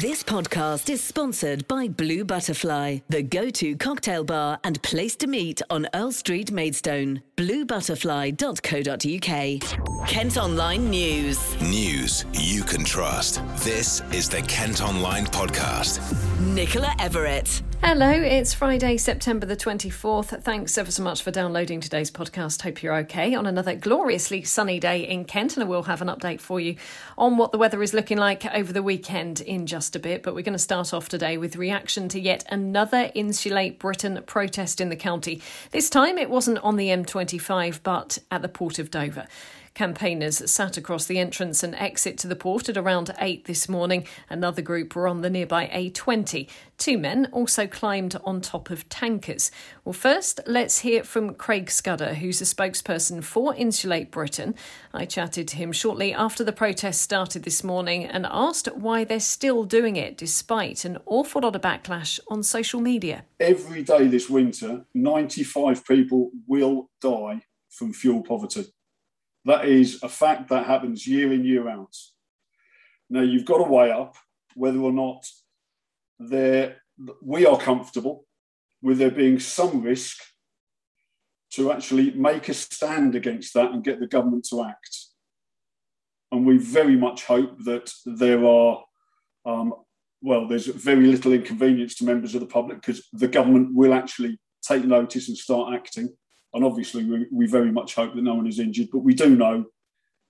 This podcast is sponsored by Blue Butterfly, the go to cocktail bar and place to meet on Earl Street, Maidstone. BlueButterfly.co.uk. Kent Online News. News you can trust. This is the Kent Online Podcast. Nicola Everett. Hello, it's Friday, September the 24th. Thanks ever so much for downloading today's podcast. Hope you're okay on another gloriously sunny day in Kent, and I will have an update for you on what the weather is looking like over the weekend in just a bit. But we're going to start off today with reaction to yet another Insulate Britain protest in the county. This time it wasn't on the M25, but at the Port of Dover. Campaigners sat across the entrance and exit to the port at around 8 this morning. Another group were on the nearby A20. Two men also climbed on top of tankers. Well, first, let's hear from Craig Scudder, who's a spokesperson for Insulate Britain. I chatted to him shortly after the protest started this morning and asked why they're still doing it despite an awful lot of backlash on social media. Every day this winter, 95 people will die from fuel poverty. That is a fact that happens year in, year out. Now, you've got to weigh up whether or not there, we are comfortable with there being some risk to actually make a stand against that and get the government to act. And we very much hope that there are, um, well, there's very little inconvenience to members of the public because the government will actually take notice and start acting. And obviously, we, we very much hope that no one is injured, but we do know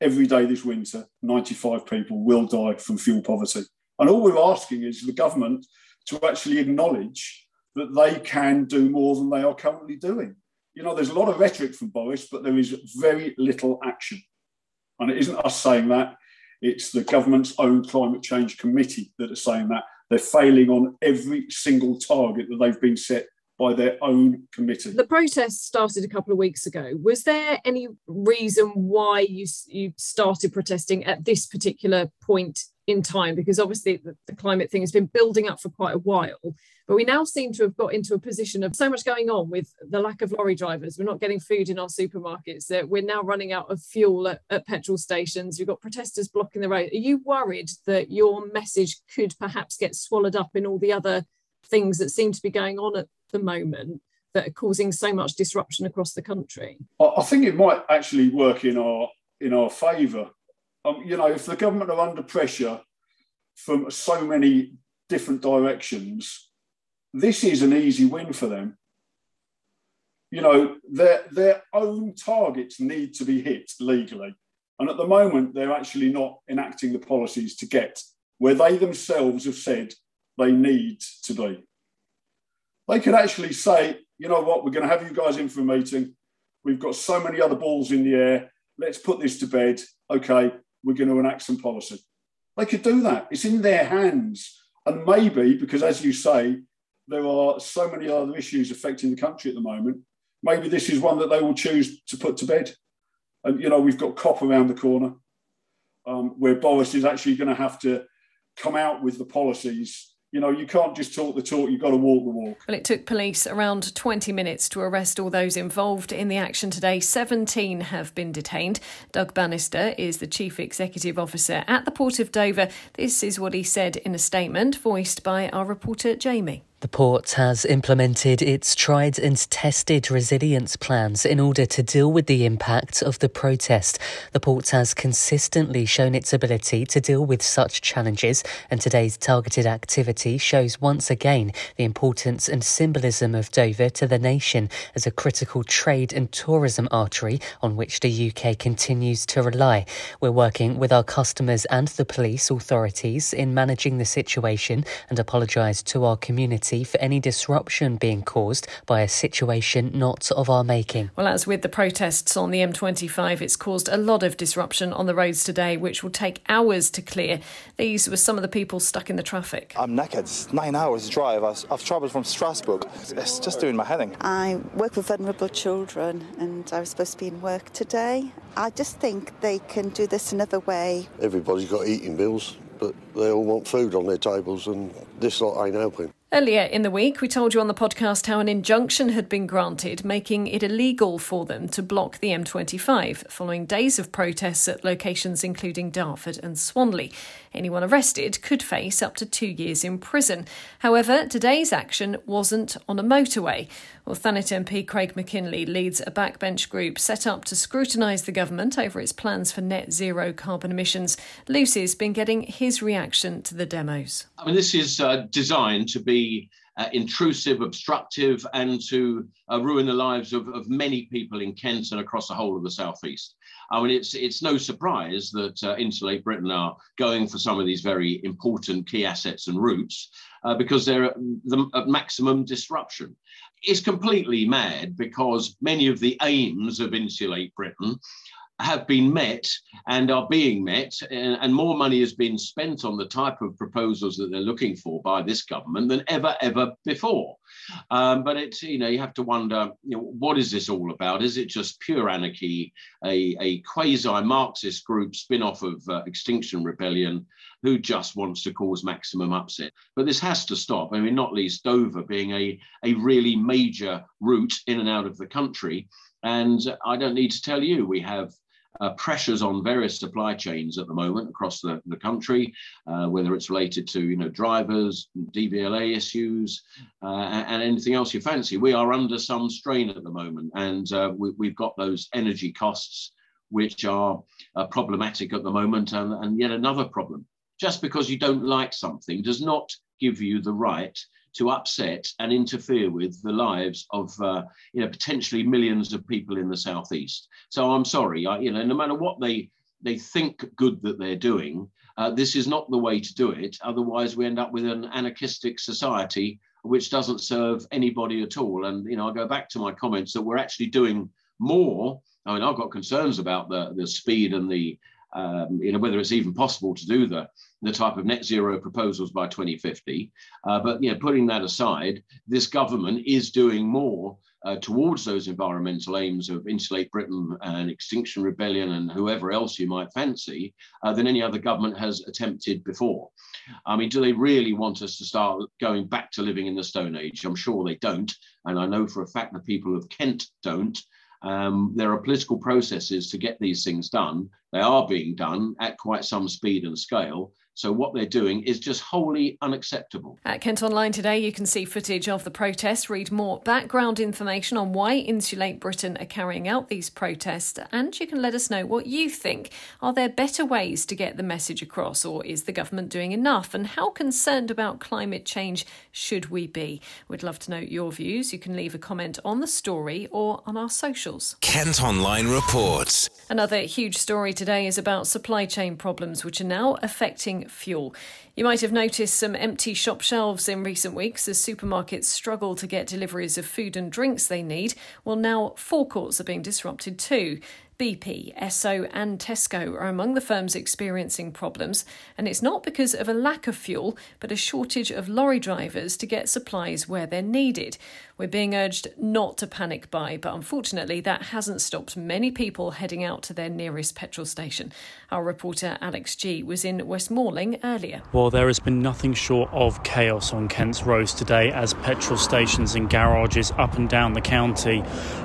every day this winter, 95 people will die from fuel poverty. And all we're asking is the government to actually acknowledge that they can do more than they are currently doing. You know, there's a lot of rhetoric from Boris, but there is very little action. And it isn't us saying that, it's the government's own climate change committee that are saying that. They're failing on every single target that they've been set by their own committee. The protest started a couple of weeks ago. Was there any reason why you you started protesting at this particular point in time? Because obviously the, the, climate thing has been building up for quite a while, but we now seem to have got into a position of so much going on with the lack of lorry drivers. We're not getting food in our supermarkets. That we're now running out of fuel at, at petrol stations. You've got protesters blocking the road. Are you worried that your message could perhaps get swallowed up in all the other things that seem to be going on at the moment that are causing so much disruption across the country? I think it might actually work in our in our favour. Um, you know, if the government are under pressure from so many different directions, this is an easy win for them. You know, their their own targets need to be hit legally, and at the moment they're actually not enacting the policies to get where they themselves have said they need to be. They could actually say, you know what, we're going to have you guys in for a meeting. We've got so many other balls in the air. Let's put this to bed. Okay, we're going to enact some policy. They could do that. It's in their hands. And maybe, because as you say, there are so many other issues affecting the country at the moment, maybe this is one that they will choose to put to bed. And, you know, we've got COP around the corner um, where Boris is actually going to have to come out with the policies you know, you can't just talk the talk, you've got to walk the walk. Well, it took police around 20 minutes to arrest all those involved in the action today. 17 have been detained. Doug Bannister is the Chief Executive Officer at the Port of Dover. This is what he said in a statement voiced by our reporter Jamie. The port has implemented its tried and tested resilience plans in order to deal with the impact of the protest. The port has consistently shown its ability to deal with such challenges, and today's targeted activity shows once again the importance and symbolism of Dover to the nation as a critical trade and tourism artery on which the UK continues to rely. We're working with our customers and the police authorities in managing the situation and apologise to our community for any disruption being caused by a situation not of our making. Well, as with the protests on the M25, it's caused a lot of disruption on the roads today, which will take hours to clear. These were some of the people stuck in the traffic. I'm knackered. It's nine hours drive. I've travelled from Strasbourg. It's just doing my head in. I work with vulnerable children and I was supposed to be in work today. I just think they can do this another way. Everybody's got eating bills, but they all want food on their tables, and this lot ain't helping. Earlier in the week, we told you on the podcast how an injunction had been granted, making it illegal for them to block the M25, following days of protests at locations including Dartford and Swanley. Anyone arrested could face up to two years in prison. However, today's action wasn't on a motorway. Well, Thanet MP Craig Mackinlay leads a backbench group set up to scrutinise the government over its plans for net zero carbon emissions. Lucy's been getting his reaction to the demos. I mean, this is uh, designed to be uh, intrusive, obstructive, and to uh, ruin the lives of, of many people in Kent and across the whole of the southeast. I mean, it's it's no surprise that uh, Insulate Britain are going for some of these very important key assets and routes uh, because they're at, the, at maximum disruption. It's completely mad because many of the aims of Insulate Britain have been met and are being met, and, more money has been spent on the type of proposals that they're looking for by this government than ever, ever before. Um, but it's, you know, you have to wonder, you know, what is this all about? Is it just pure anarchy, a, a quasi Marxist group spin off of uh, Extinction Rebellion who just wants to cause maximum upset? But this has to stop. I mean, not least Dover being a, a really major route in and out of the country. And I don't need to tell you, we have uh, pressures on various supply chains at the moment across the, the country, uh, whether it's related to you know drivers, DVLA issues, uh, and, anything else you fancy. We are under some strain at the moment, and uh, we, have got those energy costs which are uh, problematic at the moment, and, and yet another problem. Just because you don't like something does not give you the right to upset and interfere with the lives of uh, you know potentially millions of people in the southeast. So I'm sorry, I, you know, no matter what they they think good that they're doing, uh, this is not the way to do it. Otherwise, we end up with an anarchistic society which doesn't serve anybody at all. And you know, I go back to my comments that we're actually doing more. I mean, I've got concerns about the the speed and the um, you know whether it's even possible to do the the type of net zero proposals by 2050. Uh, but you know, putting that aside, this government is doing more uh, towards those environmental aims of Insulate Britain and Extinction Rebellion and whoever else you might fancy uh, than any other government has attempted before. I mean, do they really want us to start going back to living in the Stone Age? I'm sure they don't. And I know for a fact the people of Kent don't. Um, there are political processes to get these things done. They are being done at quite some speed and scale. So what they're doing is just wholly unacceptable. At Kent Online today, you can see footage of the protests, read more background information on why Insulate Britain are carrying out these protests, and you can let us know what you think. Are there better ways to get the message across, or is the government doing enough? And how concerned about climate change should we be? We'd love to know your views. You can leave a comment on the story or on our socials. Kent Online reports. Another huge story today is about supply chain problems, which are now affecting fuel. You might have noticed some empty shop shelves in recent weeks as supermarkets struggle to get deliveries of food and drinks they need. Well, now forecourts are being disrupted too. BP, Esso, and Tesco are among the firms experiencing problems, and it's not because of a lack of fuel, but a shortage of lorry drivers to get supplies where they're needed. We're being urged not to panic buy, but unfortunately, that hasn't stopped many people heading out to their nearest petrol station. Our reporter Alex G was in West Malling earlier. Well, there has been nothing short of chaos on Kent's roads today as petrol stations and garages up and down the county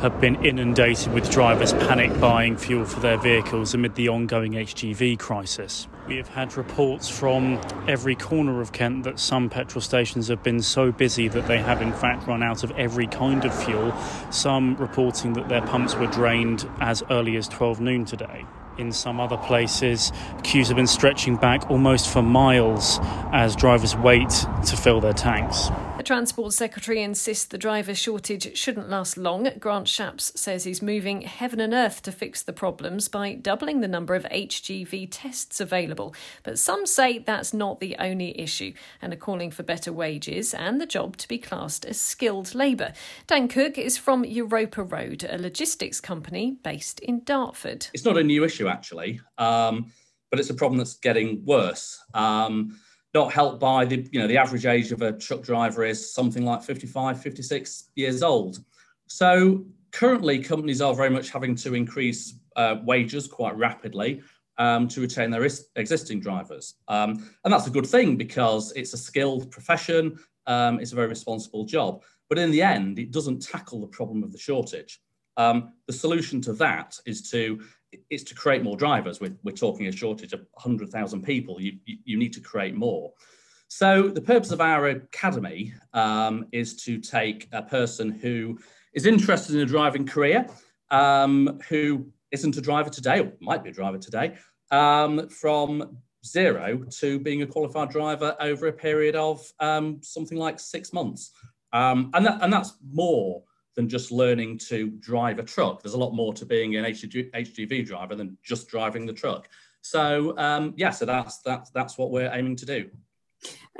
have been inundated with drivers panic buying fuel for their vehicles amid the ongoing HGV crisis. We have had reports from every corner of Kent that some petrol stations have been so busy that they have in fact run out of every kind of fuel, some reporting that their pumps were drained as early as 12 noon today. In some other places, queues have been stretching back almost for miles as drivers wait to fill their tanks. The Transport Secretary insists the driver shortage shouldn't last long. Grant Shapps says he's moving heaven and earth to fix the problems by doubling the number of HGV tests available. But some say that's not the only issue and are calling for better wages and the job to be classed as skilled labour. Dan Cook is from Europa Road, a logistics company based in Dartford. It's not a new issue, actually, um, but it's a problem that's getting worse. Um, not helped by the you know the average age of a truck driver is something like 55 56 years old so currently companies are very much having to increase uh, wages quite rapidly um, to retain their is- existing drivers um, and that's a good thing because it's a skilled profession Um, it's a very responsible job. But in the end, it doesn't tackle the problem of the shortage. Um, the solution to that is to is to create more drivers. We're, we're talking a shortage of 100,000 people. You, you, you, need to create more. So the purpose of our academy um, is to take a person who is interested in a driving career, um, who isn't a driver today, or might be a driver today, um, from zero to being a qualified driver over a period of um, something like six months. Um, and, that, and that's more than just learning to drive a truck. There's a lot more to being an HGV driver than just driving the truck. So um, yeah, so that's that's that's what we're aiming to do.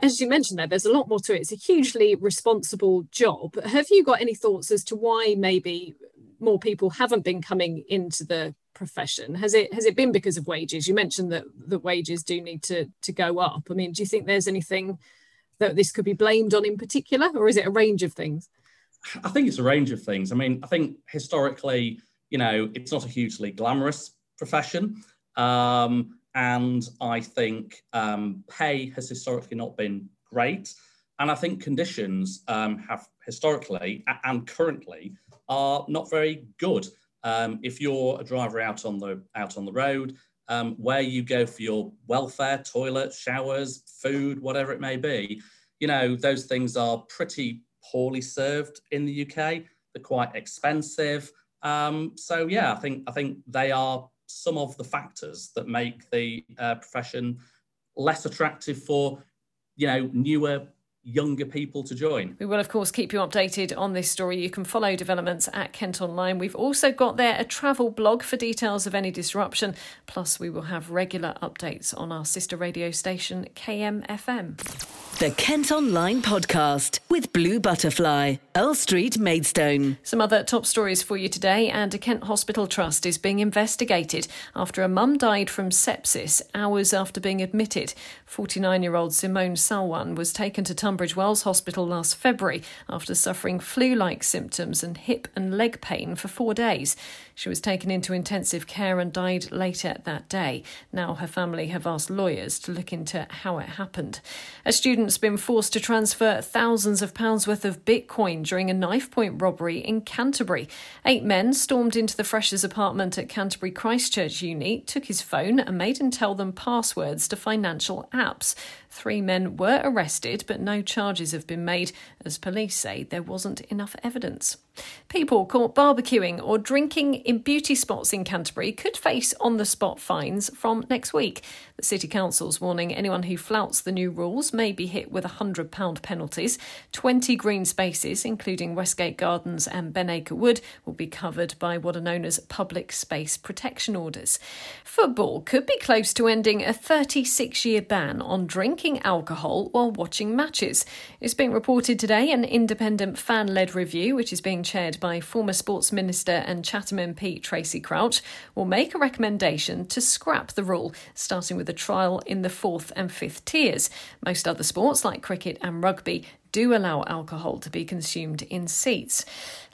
As you mentioned there, there's a lot more to it. It's a hugely responsible job. Have you got any thoughts as to why maybe more people haven't been coming into the profession? Has it has it been because of wages? You mentioned that the wages do need to to go up. I mean, do you think there's anything that this could be blamed on in particular, or is it a range of things? I think it's a range of things. I mean, I think historically, you know, it's not a hugely glamorous profession. Um, and I think um, pay has historically not been great. And I think conditions um, have historically and currently are not very good. Um, if you're a driver out on the out on the road, um, where you go for your welfare, toilet, showers, food, whatever it may be, you know those things are pretty poorly served in the UK. They're quite expensive. Um, so yeah, I think I think they are some of the factors that make the uh, profession less attractive for you know newer younger people to join. We will, of course, keep you updated on this story. You can follow developments at Kent Online. We've also got there a travel blog for details of any disruption. Plus, we will have regular updates on our sister radio station, KMFM. The Kent Online Podcast with Blue Butterfly, Earl Street, Maidstone. Some other top stories for you today, and a Kent Hospital Trust is being investigated after a mum died from sepsis hours after being admitted. 49 year old Simone Salwan was taken to Tunbridge Wells Hospital last February after suffering flu like symptoms and hip and leg pain for four days. She was taken into intensive care and died later that day. Now her family have asked lawyers to look into how it happened. A been forced to transfer thousands of pounds worth of Bitcoin during a knife point robbery in Canterbury. Eight men stormed into the freshers' apartment at Canterbury Christ Church Uni, took his phone, and made him tell them passwords to financial apps. Three men were arrested, but no charges have been made, as police say there wasn't enough evidence. People caught barbecuing or drinking in beauty spots in Canterbury could face on the spot fines from next week. The City Council's warning anyone who flouts the new rules may be hit with £100 penalties. 20 green spaces, including Westgate Gardens and Benacre Wood, will be covered by what are known as public space protection orders. Football could be close to ending a 36 year ban on drinking alcohol while watching matches. It's being reported today an independent fan led review, which is being chaired by former Sports Minister and Chatham MP Tracey Crouch, will make a recommendation to scrap the rule, starting with a trial in the fourth and fifth tiers. Most other sports, like cricket and rugby, do allow alcohol to be consumed in seats.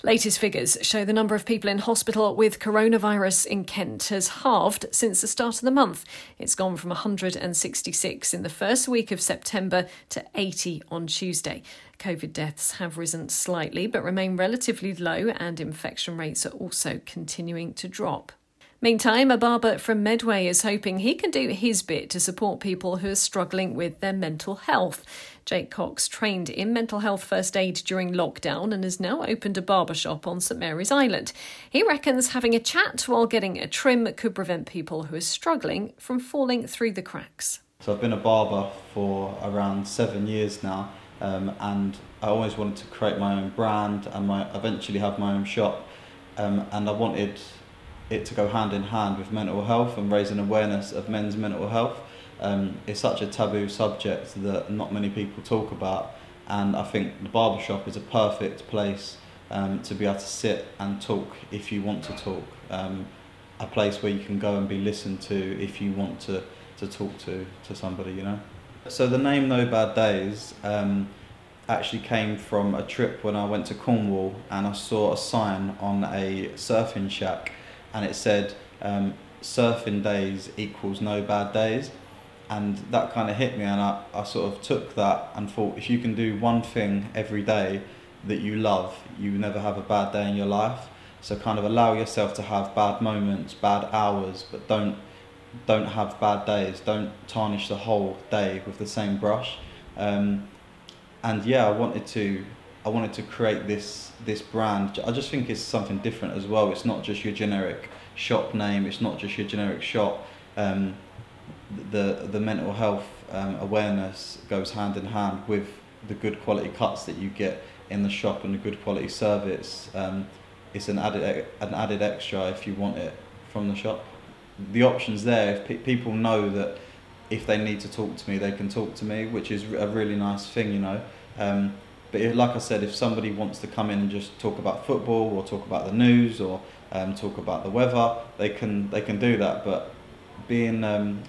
Latest figures show the number of people in hospital with coronavirus in Kent has halved since the start of the month. It's gone from 166 in the first week of September to 80 on Tuesday. COVID deaths have risen slightly but remain relatively low, and infection rates are also continuing to drop. Meantime, a barber from Medway is hoping he can do his bit to support people who are struggling with their mental health. Jake Cox trained in mental health first aid during lockdown and has now opened a barbershop on St Mary's Island. He reckons having a chat while getting a trim could prevent people who are struggling from falling through the cracks. So I've been a barber for around seven years now, um, and I always wanted to create my own brand and my eventually have my own shop. Um, and I wanted it to go hand in hand with mental health and raising awareness of men's mental health. Um, it's such a taboo subject that not many people talk about, and I think the barbershop is a perfect place um, to be able to sit and talk if you want to talk. Um, a place where you can go and be listened to if you want to, to talk to, to somebody, you know. So the name No Bad Days um, actually came from a trip when I went to Cornwall and I saw a sign on a surfing shack and it said um, surfing days equals no bad days and that kind of hit me, and I, I sort of took that and thought, if you can do one thing every day that you love, you never have a bad day in your life. So kind of allow yourself to have bad moments, bad hours, but don't don't have bad days. Don't tarnish the whole day with the same brush. Um, and yeah, I wanted to I wanted to create this this brand. I just think it's something different as well. It's not just your generic shop name. It's not just your generic shop. Um, the the mental health um, awareness goes hand in hand with the good quality cuts that you get in the shop and the good quality service. Um, it's an added an added extra if you want it from the shop. The options there. If pe- people know that if they need to talk to me, they can talk to me, which is a really nice thing, you know. Um, but if, like I said, if somebody wants to come in and just talk about football or talk about the news or um, talk about the weather, they can they can do that. But being um,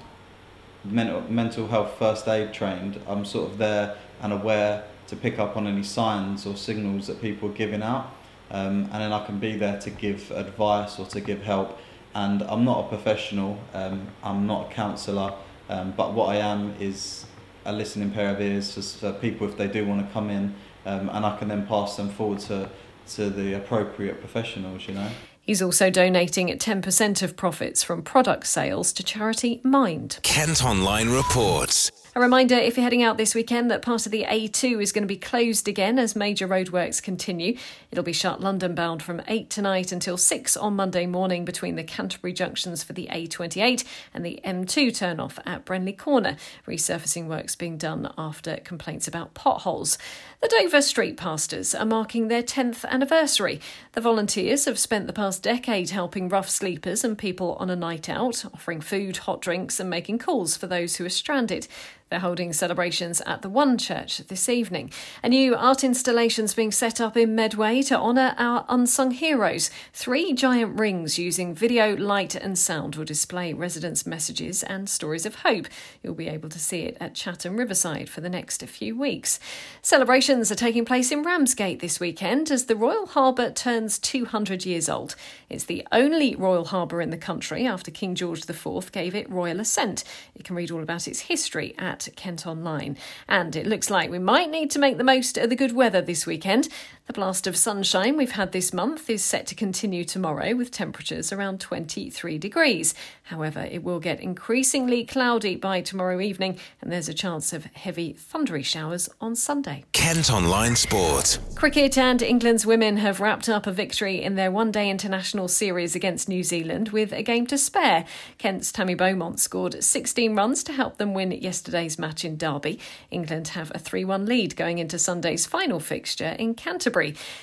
mental mental health first aid trained, I'm sort of there and aware to pick up on any signs or signals that people are giving out, um, and then I can be there to give advice or to give help. And I'm not a professional. Um, I'm not a counsellor. Um, but what I am is a listening pair of ears for, for people if they do want to come in, um, and I can then pass them forward to to the appropriate professionals. You know. He's also donating 10% of profits from product sales to charity Mind. Kent Online reports. A reminder if you're heading out this weekend that part of the A2 is going to be closed again as major roadworks continue. It'll be shut London bound from 8 tonight until 6 on Monday morning between the Canterbury junctions for the A28 and the M2 turn off at Brenley Corner. Resurfacing works being done after complaints about potholes. The Dover Street Pastors are marking their 10th anniversary. The volunteers have spent the past decade helping rough sleepers and people on a night out, offering food, hot drinks, and making calls for those who are stranded. They're holding celebrations at the One Church this evening. A new art installation's being set up in Medway to honour our unsung heroes. Three giant rings using video, light, and sound will display residents' messages and stories of hope. You'll be able to see it at Chatham Riverside for the next few weeks. Celebrations are taking place in Ramsgate this weekend as the Royal Harbour turns 200 years old. It's the only Royal Harbour in the country after King George IV gave it royal assent. You can read all about its history at Kent Online. And it looks like we might need to make the most of the good weather this weekend. The blast of sunshine we've had this month is set to continue tomorrow with temperatures around 23 degrees. However, it will get increasingly cloudy by tomorrow evening, and there's a chance of heavy thundery showers on Sunday. Kent Online Sport. Cricket and England's women have wrapped up a victory in their one day international series against New Zealand with a game to spare. Kent's Tammy Beaumont scored 16 runs to help them win yesterday's match in Derby. England have a 3 1 lead going into Sunday's final fixture in Canterbury.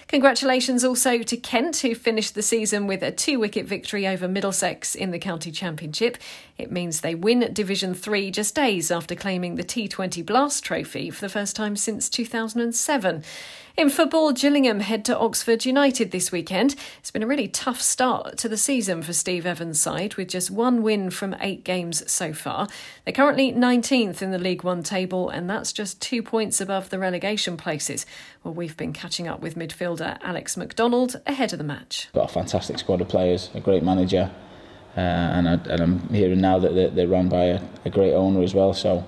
Congratulations also to Kent, who finished the season with a two wicket victory over Middlesex in the County Championship. It means they win Division 3 just days after claiming the T20 Blast Trophy for the first time since 2007. In football, Gillingham head to Oxford United this weekend. It's been a really tough start to the season for Steve Evans' side, with just one win from eight games so far. They're currently 19th in the League One table, and that's just two points above the relegation places. Well, we've been catching up with midfielder Alex MacDonald ahead of the match. Got a fantastic squad of players, a great manager, uh, and, I, and I'm hearing now that they're, they're run by a, a great owner as well. So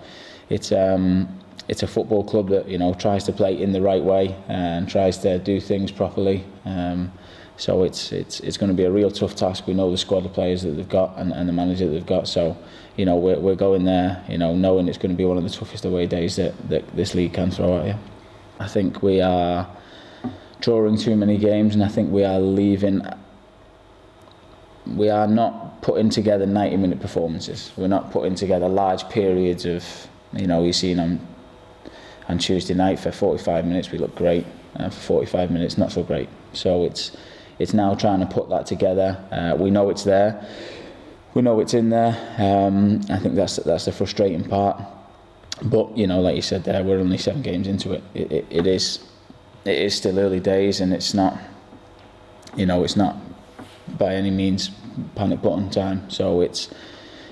it's um, it's a football club that you know tries to play in the right way and tries to do things properly. Um, so it's it's it's going to be a real tough task. We know the squad of players that they've got and, and the manager that they've got. So you know we're we're going there, you know, knowing it's going to be one of the toughest away days that, that this league can throw at you. I think we are drawing too many games, and I think we are leaving. We are not putting together 90 minute performances. We're not putting together large periods of, you know, you've seen on on Tuesday night for 45 minutes we look great. And for 45 minutes not so great. So it's it's now trying to put that together. Uh, we know it's there. We know it's in there. Um, I think that's that's the frustrating part. But you know like you said there we're only seven games into it. It, it, it is it is still early days and it's not you know it's not by any means panic button time. So it's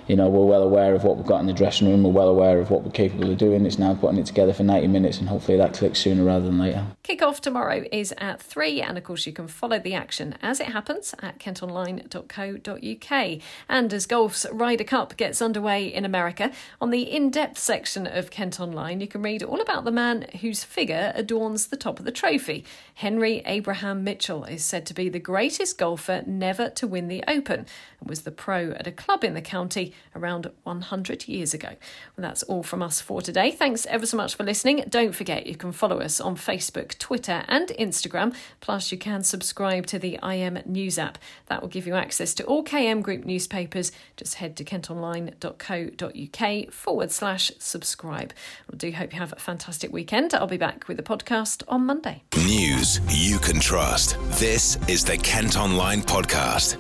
you know, we're well aware of what we've got in the dressing room. We're well aware of what we're capable of doing. It's now putting it together for 90 minutes, and hopefully that clicks sooner rather than later. Kick-off tomorrow is at 3, and of course you can follow the action as it happens at kentonline.co.uk. And as golf's Ryder Cup gets underway in America, on the in-depth section of Kent Online, you can read all about the man whose figure adorns the top of the trophy. Henry Abraham Mitchell is said to be the greatest golfer never to win the Open, and was the pro at a club in the county around 100 years ago. Well, that's all from us for today. Thanks ever so much for listening. Don't forget you can follow us on Facebook, Twitter, and Instagram. Plus, you can subscribe to the IM News app. That will give you access to all KM Group newspapers. Just head to kentonline.co.uk forward slash subscribe. I do hope you have a fantastic weekend. I'll be back with the podcast on Monday. News you can trust. This is the Kent Online Podcast.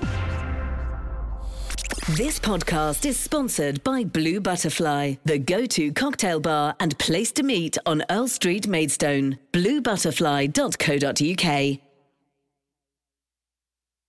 This podcast is sponsored by Blue Butterfly, the go to cocktail bar and place to meet on Earl Street, Maidstone. BlueButterfly.co.uk.